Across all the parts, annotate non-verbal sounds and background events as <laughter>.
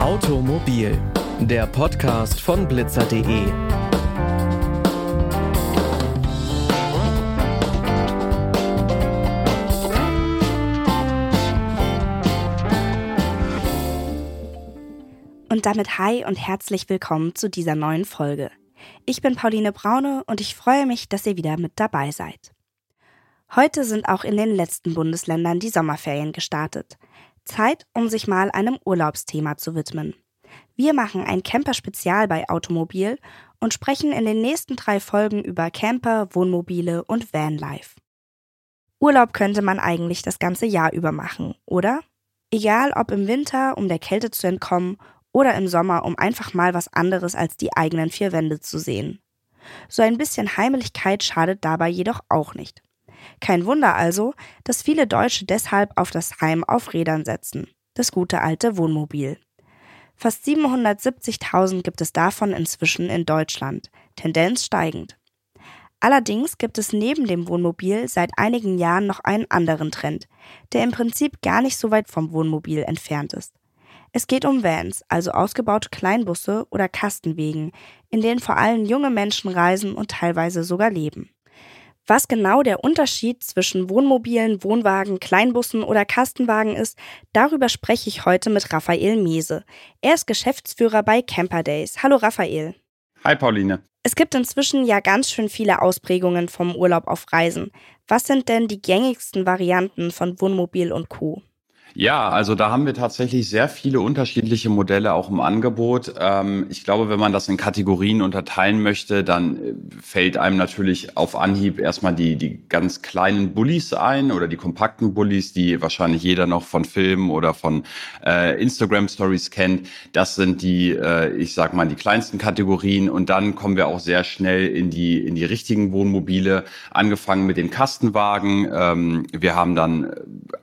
Automobil, der Podcast von blitzer.de. Und damit hi und herzlich willkommen zu dieser neuen Folge. Ich bin Pauline Braune und ich freue mich, dass ihr wieder mit dabei seid. Heute sind auch in den letzten Bundesländern die Sommerferien gestartet. Zeit, um sich mal einem Urlaubsthema zu widmen. Wir machen ein Camper-Spezial bei Automobil und sprechen in den nächsten drei Folgen über Camper, Wohnmobile und Vanlife. Urlaub könnte man eigentlich das ganze Jahr über machen, oder? Egal ob im Winter, um der Kälte zu entkommen oder im Sommer, um einfach mal was anderes als die eigenen vier Wände zu sehen. So ein bisschen Heimlichkeit schadet dabei jedoch auch nicht. Kein Wunder also, dass viele Deutsche deshalb auf das Heim auf Rädern setzen, das gute alte Wohnmobil. Fast 770.000 gibt es davon inzwischen in Deutschland, Tendenz steigend. Allerdings gibt es neben dem Wohnmobil seit einigen Jahren noch einen anderen Trend, der im Prinzip gar nicht so weit vom Wohnmobil entfernt ist. Es geht um Vans, also ausgebaute Kleinbusse oder Kastenwegen, in denen vor allem junge Menschen reisen und teilweise sogar leben. Was genau der Unterschied zwischen Wohnmobilen, Wohnwagen, Kleinbussen oder Kastenwagen ist, darüber spreche ich heute mit Raphael Mese. Er ist Geschäftsführer bei Camper Days. Hallo Raphael. Hi Pauline. Es gibt inzwischen ja ganz schön viele Ausprägungen vom Urlaub auf Reisen. Was sind denn die gängigsten Varianten von Wohnmobil und Co? Ja, also da haben wir tatsächlich sehr viele unterschiedliche Modelle auch im Angebot. Ähm, ich glaube, wenn man das in Kategorien unterteilen möchte, dann äh, fällt einem natürlich auf Anhieb erstmal die, die ganz kleinen Bullies ein oder die kompakten Bullies, die wahrscheinlich jeder noch von Filmen oder von äh, Instagram Stories kennt. Das sind die, äh, ich sag mal, die kleinsten Kategorien. Und dann kommen wir auch sehr schnell in die, in die richtigen Wohnmobile, angefangen mit den Kastenwagen. Ähm, wir haben dann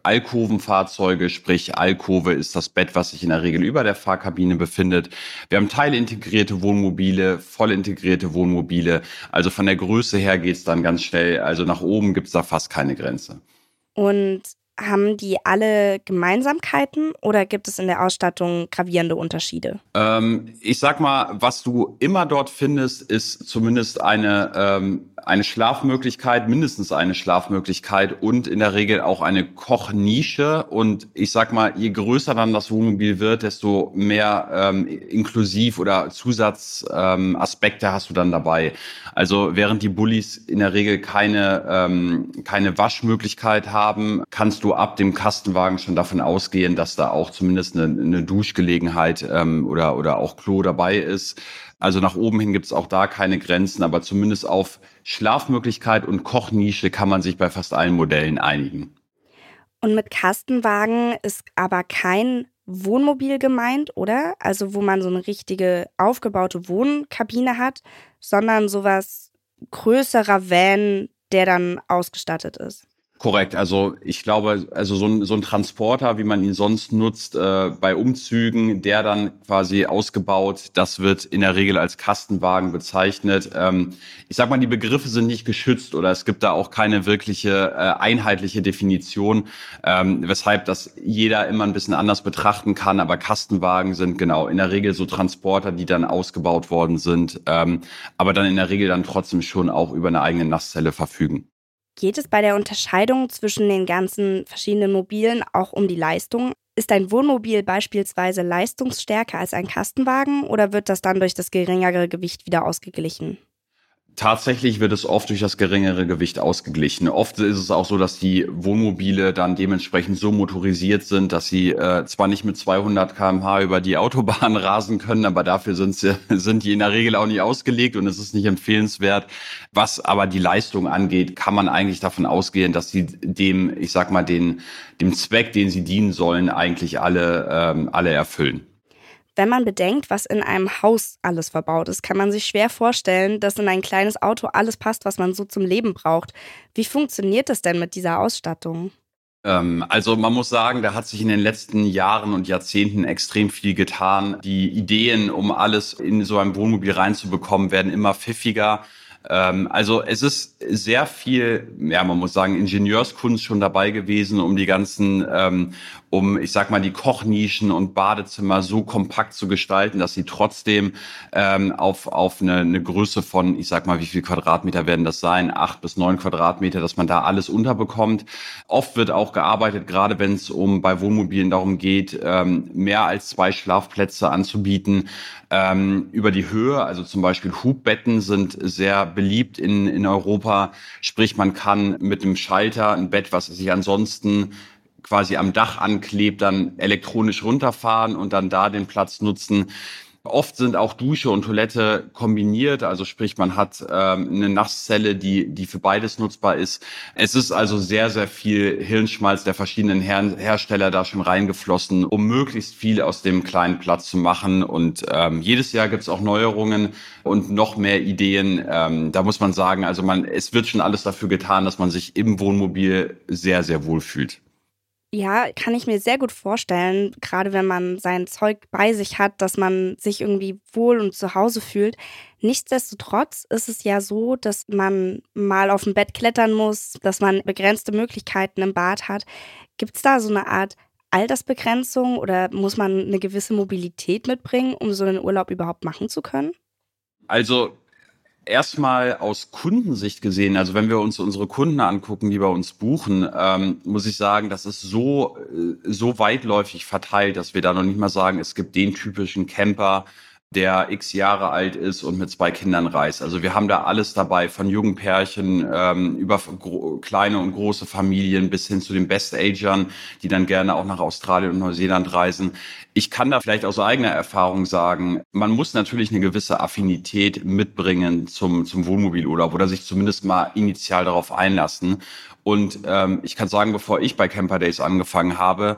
Alkovenfahrzeuge, Fahrzeuge, sprich Alkove ist das Bett, was sich in der Regel über der Fahrkabine befindet. Wir haben teilintegrierte Wohnmobile, voll integrierte Wohnmobile. Also von der Größe her geht's dann ganz schnell. Also nach oben gibt's da fast keine Grenze. Und haben die alle Gemeinsamkeiten oder gibt es in der Ausstattung gravierende Unterschiede? Ähm, ich sag mal, was du immer dort findest, ist zumindest eine, ähm, eine Schlafmöglichkeit, mindestens eine Schlafmöglichkeit und in der Regel auch eine Kochnische. Und ich sag mal, je größer dann das Wohnmobil wird, desto mehr ähm, inklusiv oder Zusatzaspekte ähm, hast du dann dabei. Also während die Bullies in der Regel keine, ähm, keine Waschmöglichkeit haben, kannst du ab dem Kastenwagen schon davon ausgehen, dass da auch zumindest eine, eine Duschgelegenheit ähm, oder, oder auch Klo dabei ist. Also nach oben hin gibt es auch da keine Grenzen, aber zumindest auf Schlafmöglichkeit und Kochnische kann man sich bei fast allen Modellen einigen. Und mit Kastenwagen ist aber kein Wohnmobil gemeint, oder? Also wo man so eine richtige aufgebaute Wohnkabine hat, sondern sowas größerer Van, der dann ausgestattet ist. Korrekt, also ich glaube, also so ein, so ein Transporter, wie man ihn sonst nutzt äh, bei Umzügen, der dann quasi ausgebaut, das wird in der Regel als Kastenwagen bezeichnet. Ähm, ich sag mal, die Begriffe sind nicht geschützt oder es gibt da auch keine wirkliche äh, einheitliche Definition, ähm, weshalb das jeder immer ein bisschen anders betrachten kann. Aber Kastenwagen sind genau in der Regel so Transporter, die dann ausgebaut worden sind, ähm, aber dann in der Regel dann trotzdem schon auch über eine eigene Nasszelle verfügen. Geht es bei der Unterscheidung zwischen den ganzen verschiedenen Mobilen auch um die Leistung? Ist ein Wohnmobil beispielsweise leistungsstärker als ein Kastenwagen oder wird das dann durch das geringere Gewicht wieder ausgeglichen? Tatsächlich wird es oft durch das geringere Gewicht ausgeglichen. Oft ist es auch so, dass die Wohnmobile dann dementsprechend so motorisiert sind, dass sie äh, zwar nicht mit 200 km/h über die Autobahn <laughs> rasen können, aber dafür sind, sie, <laughs> sind die in der Regel auch nicht ausgelegt und es ist nicht empfehlenswert. Was aber die Leistung angeht, kann man eigentlich davon ausgehen, dass sie dem, ich sag mal, den, dem Zweck, den sie dienen sollen, eigentlich alle, ähm, alle erfüllen. Wenn man bedenkt, was in einem Haus alles verbaut ist, kann man sich schwer vorstellen, dass in ein kleines Auto alles passt, was man so zum Leben braucht. Wie funktioniert das denn mit dieser Ausstattung? Ähm, also man muss sagen, da hat sich in den letzten Jahren und Jahrzehnten extrem viel getan. Die Ideen, um alles in so ein Wohnmobil reinzubekommen, werden immer pfiffiger. Ähm, also es ist sehr viel, ja, man muss sagen, Ingenieurskunst schon dabei gewesen, um die ganzen, ähm, um, ich sag mal, die Kochnischen und Badezimmer so kompakt zu gestalten, dass sie trotzdem ähm, auf, auf eine, eine Größe von, ich sag mal, wie viel Quadratmeter werden das sein? Acht bis neun Quadratmeter, dass man da alles unterbekommt. Oft wird auch gearbeitet, gerade wenn es um bei Wohnmobilen darum geht, ähm, mehr als zwei Schlafplätze anzubieten. Ähm, über die Höhe, also zum Beispiel Hubbetten sind sehr beliebt in, in Europa. Sprich, man kann mit dem Schalter ein Bett, was sich ansonsten quasi am Dach anklebt, dann elektronisch runterfahren und dann da den Platz nutzen. Oft sind auch Dusche und Toilette kombiniert, also sprich, man hat ähm, eine Nasszelle, die, die für beides nutzbar ist. Es ist also sehr, sehr viel Hirnschmalz der verschiedenen Her Hersteller da schon reingeflossen, um möglichst viel aus dem kleinen Platz zu machen. Und ähm, jedes Jahr gibt es auch Neuerungen und noch mehr Ideen. Ähm, da muss man sagen, also man, es wird schon alles dafür getan, dass man sich im Wohnmobil sehr, sehr wohl fühlt. Ja, kann ich mir sehr gut vorstellen, gerade wenn man sein Zeug bei sich hat, dass man sich irgendwie wohl und zu Hause fühlt. Nichtsdestotrotz ist es ja so, dass man mal auf dem Bett klettern muss, dass man begrenzte Möglichkeiten im Bad hat. Gibt es da so eine Art Altersbegrenzung oder muss man eine gewisse Mobilität mitbringen, um so einen Urlaub überhaupt machen zu können? Also erstmal aus Kundensicht gesehen, also wenn wir uns unsere Kunden angucken, die bei uns buchen, ähm, muss ich sagen, das ist so, äh, so weitläufig verteilt, dass wir da noch nicht mal sagen, es gibt den typischen Camper, der x Jahre alt ist und mit zwei Kindern reist. Also wir haben da alles dabei, von jungen Pärchen ähm, über kleine und große Familien bis hin zu den Best-Agern, die dann gerne auch nach Australien und Neuseeland reisen. Ich kann da vielleicht aus eigener Erfahrung sagen, man muss natürlich eine gewisse Affinität mitbringen zum, zum Wohnmobilurlaub oder sich zumindest mal initial darauf einlassen. Und ähm, ich kann sagen, bevor ich bei Camper Days angefangen habe,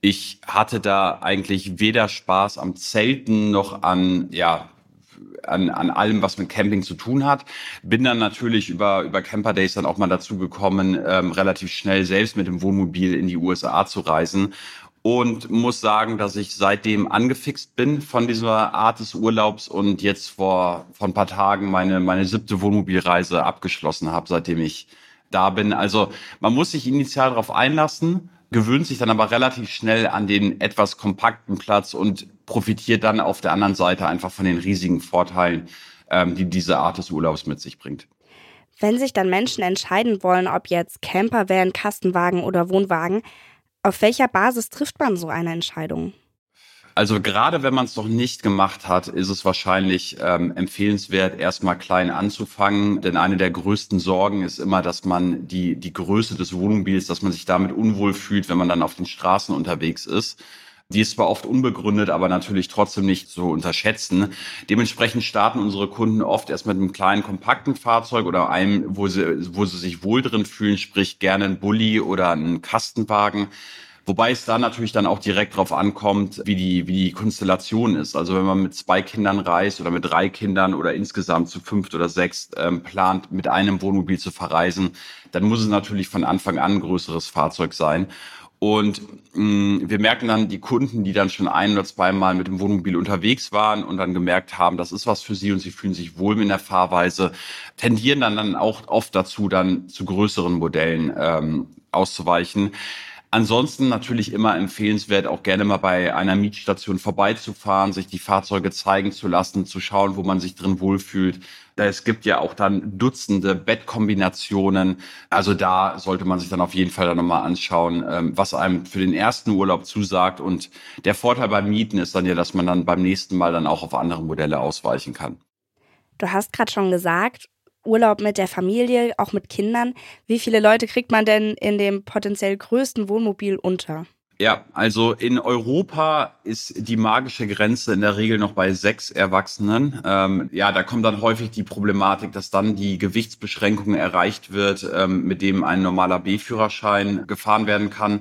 ich hatte da eigentlich weder Spaß am Zelten noch an, ja, an, an allem, was mit Camping zu tun hat. Bin dann natürlich über, über Camper Days dann auch mal dazu gekommen, ähm, relativ schnell selbst mit dem Wohnmobil in die USA zu reisen. Und muss sagen, dass ich seitdem angefixt bin von dieser Art des Urlaubs und jetzt vor, vor ein paar Tagen meine, meine siebte Wohnmobilreise abgeschlossen habe, seitdem ich da bin. Also man muss sich initial darauf einlassen gewöhnt sich dann aber relativ schnell an den etwas kompakten Platz und profitiert dann auf der anderen Seite einfach von den riesigen Vorteilen, ähm, die diese Art des Urlaubs mit sich bringt. Wenn sich dann Menschen entscheiden wollen, ob jetzt Camper, Van, Kastenwagen oder Wohnwagen, auf welcher Basis trifft man so eine Entscheidung? Also gerade wenn man es noch nicht gemacht hat, ist es wahrscheinlich ähm, empfehlenswert, erstmal klein anzufangen. Denn eine der größten Sorgen ist immer, dass man die, die Größe des Wohnmobils, dass man sich damit unwohl fühlt, wenn man dann auf den Straßen unterwegs ist. Die ist zwar oft unbegründet, aber natürlich trotzdem nicht zu unterschätzen. Dementsprechend starten unsere Kunden oft erst mit einem kleinen, kompakten Fahrzeug oder einem, wo sie, wo sie sich wohl drin fühlen, sprich gerne ein Bulli oder ein Kastenwagen. Wobei es da natürlich dann auch direkt drauf ankommt, wie die, wie die Konstellation ist. Also wenn man mit zwei Kindern reist oder mit drei Kindern oder insgesamt zu fünft oder sechs ähm, plant, mit einem Wohnmobil zu verreisen, dann muss es natürlich von Anfang an ein größeres Fahrzeug sein. Und mh, mm, wir merken dann die Kunden, die dann schon ein oder zweimal mit dem Wohnmobil unterwegs waren und dann gemerkt haben, das ist was für sie und sie fühlen sich wohl mit der Fahrweise, tendieren dann, dann auch oft dazu, dann zu größeren Modellen ähm, auszuweichen. Ansonsten natürlich immer empfehlenswert, auch gerne mal bei einer Mietstation vorbeizufahren, sich die Fahrzeuge zeigen zu lassen, zu schauen, wo man sich drin wohlfühlt. Es gibt ja auch dann Dutzende Bettkombinationen. Also da sollte man sich dann auf jeden Fall dann nochmal anschauen, ähm, was einem für den ersten Urlaub zusagt. Und der Vorteil beim Mieten ist dann ja, dass man dann beim nächsten Mal dann auch auf andere Modelle ausweichen kann. Du hast gerade schon gesagt, Urlaub mit der Familie, auch mit Kindern. Wie viele Leute kriegt man denn in dem potenziell größten Wohnmobil unter? Ja, also in Europa ist die magische Grenze in der Regel noch bei sechs Erwachsenen. Ähm, ja, da kommt dann häufig die Problematik, dass dann die Gewichtsbeschränkung erreicht wird, ähm, mit dem ein normaler B-Führerschein gefahren werden kann.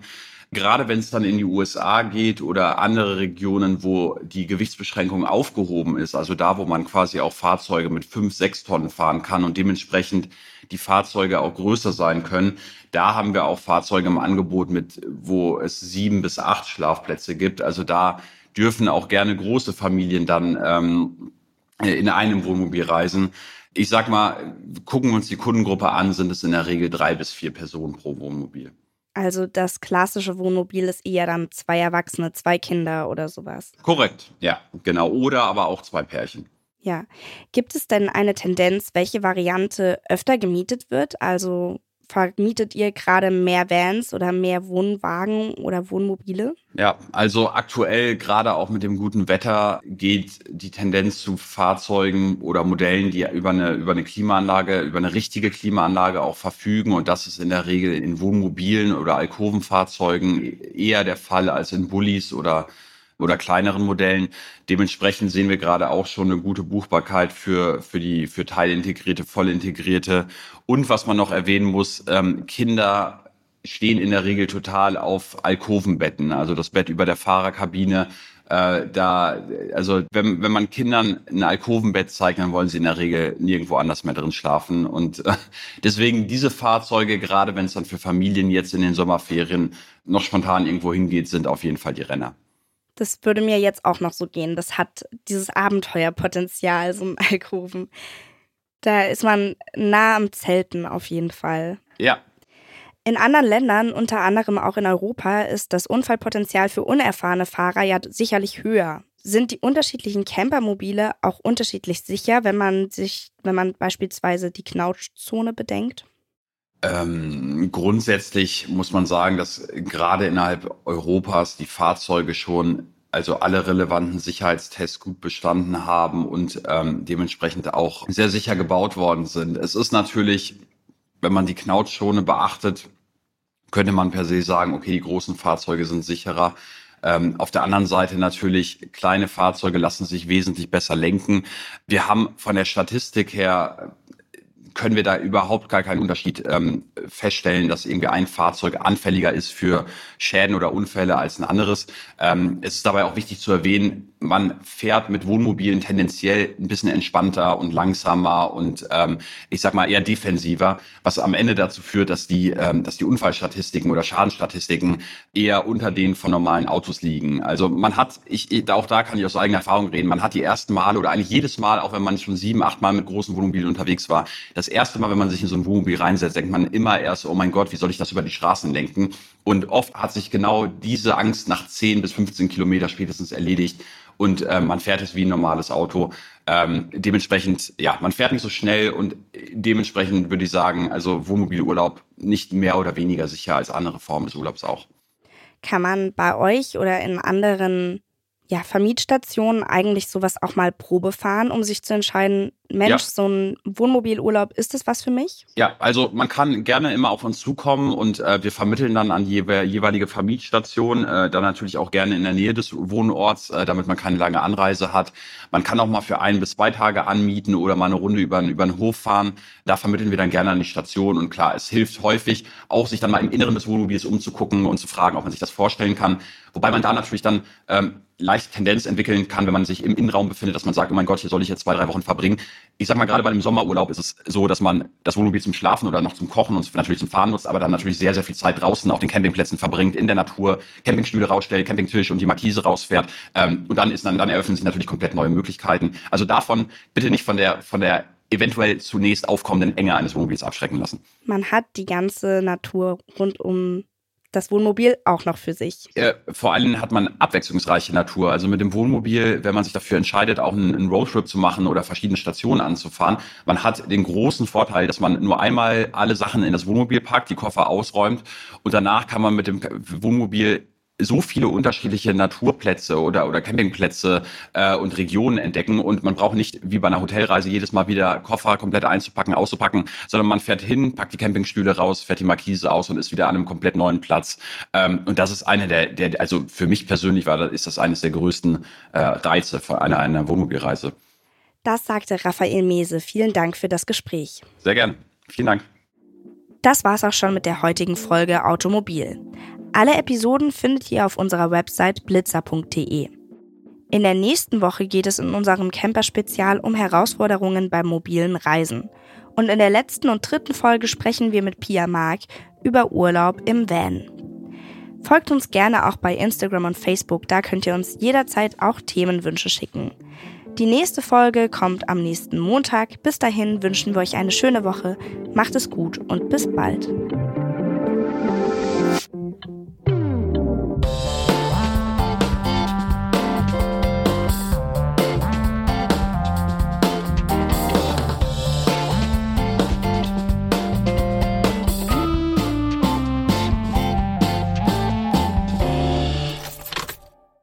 Gerade wenn es dann in die USA geht oder andere Regionen, wo die Gewichtsbeschränkung aufgehoben ist, also da, wo man quasi auch Fahrzeuge mit fünf, sechs Tonnen fahren kann und dementsprechend die Fahrzeuge auch größer sein können, da haben wir auch Fahrzeuge im Angebot mit, wo es sieben bis acht Schlafplätze gibt. Also da dürfen auch gerne große Familien dann ähm, in einem Wohnmobil reisen. Ich sag mal, gucken wir uns die Kundengruppe an, sind es in der Regel drei bis vier Personen pro Wohnmobil. Also das klassische Wohnmobil ist eher dann zwei Erwachsene, zwei Kinder oder sowas. Korrekt, ja, genau. Oder aber auch zwei Pärchen. Ja. Gibt es denn eine Tendenz, welche Variante öfter gemietet wird? Also vermietet ihr gerade mehr Vans oder mehr Wohnwagen oder Wohnmobile? Ja, also aktuell gerade auch mit dem guten Wetter geht die Tendenz zu Fahrzeugen oder Modellen, die über eine, über eine Klimaanlage, über eine richtige Klimaanlage auch verfügen. Und das ist in der Regel in Wohnmobilen oder Alkovenfahrzeugen eher der Fall als in Bullis oder oder kleineren Modellen. Dementsprechend sehen wir gerade auch schon eine gute Buchbarkeit für, für die für teilintegrierte, vollintegrierte. Und was man noch erwähnen muss, ähm, Kinder stehen in der Regel total auf Alkovenbetten, also das Bett über der Fahrerkabine. Äh, da, also wenn, wenn man Kindern ein Alkovenbett zeigt, dann wollen sie in der Regel nirgendwo anders mehr drin schlafen. Und äh, deswegen diese Fahrzeuge, gerade wenn es dann für Familien jetzt in den Sommerferien noch spontan irgendwo hingeht, sind auf jeden Fall die Renner. Das würde mir jetzt auch noch so gehen. Das hat dieses Abenteuerpotenzial, so ein <laughs> Alkoven. Da ist man nah am Zelten auf jeden Fall. Ja. In anderen Ländern, unter anderem auch in Europa, ist das Unfallpotenzial für unerfahrene Fahrer ja sicherlich höher. Sind die unterschiedlichen Campermobile auch unterschiedlich sicher, wenn man sich, wenn man beispielsweise die Knautschzone bedenkt? Ähm, grundsätzlich muss man sagen, dass gerade innerhalb Europas die Fahrzeuge schon also alle relevanten Sicherheitstests gut bestanden haben und ähm, dementsprechend auch sehr sicher gebaut worden sind. Es ist natürlich, wenn man die Knautschone beachtet, könnte man per se sagen, okay, die großen Fahrzeuge sind sicherer. Ähm, auf der anderen Seite natürlich, kleine Fahrzeuge lassen sich wesentlich besser lenken. Wir haben von der Statistik her können wir da überhaupt gar keinen Unterschied ähm, feststellen, dass irgendwie ein Fahrzeug anfälliger ist für Schäden oder Unfälle als ein anderes. Ähm, es ist dabei auch wichtig zu erwähnen, man fährt mit Wohnmobilen tendenziell ein bisschen entspannter und langsamer und ähm, ich sag mal eher defensiver, was am Ende dazu führt, dass die, ähm, dass die Unfallstatistiken oder Schadenstatistiken eher unter denen von normalen Autos liegen. Also man hat, ich, auch da kann ich aus eigener Erfahrung reden, man hat die ersten Male oder eigentlich jedes Mal, auch wenn man schon sieben, acht Mal mit großen Wohnmobilen unterwegs war, das erste Mal, wenn man sich in so ein Wohnmobil reinsetzt, denkt man immer erst, oh mein Gott, wie soll ich das über die Straßen lenken? Und oft hat sich genau diese Angst nach 10 bis 15 Kilometer spätestens erledigt und äh, man fährt es wie ein normales Auto. Ähm, dementsprechend, ja, man fährt nicht so schnell und dementsprechend würde ich sagen, also Wohnmobilurlaub nicht mehr oder weniger sicher als andere Formen des Urlaubs auch. Kann man bei euch oder in anderen ja, Vermietstationen eigentlich sowas auch mal Probe fahren, um sich zu entscheiden, Mensch, ja. so ein Wohnmobilurlaub, ist das was für mich? Ja, also man kann gerne immer auf uns zukommen und äh, wir vermitteln dann an die jeweilige Vermietstation, äh, dann natürlich auch gerne in der Nähe des Wohnorts, äh, damit man keine lange Anreise hat. Man kann auch mal für ein bis zwei Tage anmieten oder mal eine Runde über, über den Hof fahren. Da vermitteln wir dann gerne an die Station und klar, es hilft häufig auch, sich dann mal im Inneren des Wohnmobils umzugucken und zu fragen, ob man sich das vorstellen kann. Wobei man da natürlich dann ähm, leicht Tendenz entwickeln kann, wenn man sich im Innenraum befindet, dass man sagt, oh mein Gott, hier soll ich jetzt zwei, drei Wochen verbringen. Ich sag mal, gerade bei einem Sommerurlaub ist es so, dass man das Wohnmobil zum Schlafen oder noch zum Kochen und natürlich zum Fahren nutzt, aber dann natürlich sehr, sehr viel Zeit draußen auf den Campingplätzen verbringt, in der Natur, Campingstühle rausstellt, Campingtisch und die Markise rausfährt. Ähm, und dann ist dann, dann eröffnen sich natürlich komplett neue Möglichkeiten. Also davon bitte nicht von der, von der eventuell zunächst aufkommenden Enge eines Wohnmobils abschrecken lassen. Man hat die ganze Natur rund um das Wohnmobil auch noch für sich. Äh, vor allem hat man abwechslungsreiche Natur. Also mit dem Wohnmobil, wenn man sich dafür entscheidet, auch einen, einen Roadtrip zu machen oder verschiedene Stationen anzufahren, man hat den großen Vorteil, dass man nur einmal alle Sachen in das Wohnmobil packt, die Koffer ausräumt und danach kann man mit dem Wohnmobil so viele unterschiedliche Naturplätze oder, oder Campingplätze äh, und Regionen entdecken und man braucht nicht wie bei einer Hotelreise jedes Mal wieder Koffer komplett einzupacken, auszupacken, sondern man fährt hin, packt die Campingstühle raus, fährt die Markise aus und ist wieder an einem komplett neuen Platz. Ähm, und das ist eine der, der, also für mich persönlich war das, ist das eines der größten äh, Reize von einer, einer Wohnmobilreise. Das sagte Raphael Mese. Vielen Dank für das Gespräch. Sehr gern. Vielen Dank. Das war's auch schon mit der heutigen Folge Automobil. Alle Episoden findet ihr auf unserer Website blitzer.de. In der nächsten Woche geht es in unserem Camper-Spezial um Herausforderungen beim mobilen Reisen. Und in der letzten und dritten Folge sprechen wir mit Pia Mark über Urlaub im Van. Folgt uns gerne auch bei Instagram und Facebook, da könnt ihr uns jederzeit auch Themenwünsche schicken. Die nächste Folge kommt am nächsten Montag. Bis dahin wünschen wir euch eine schöne Woche. Macht es gut und bis bald.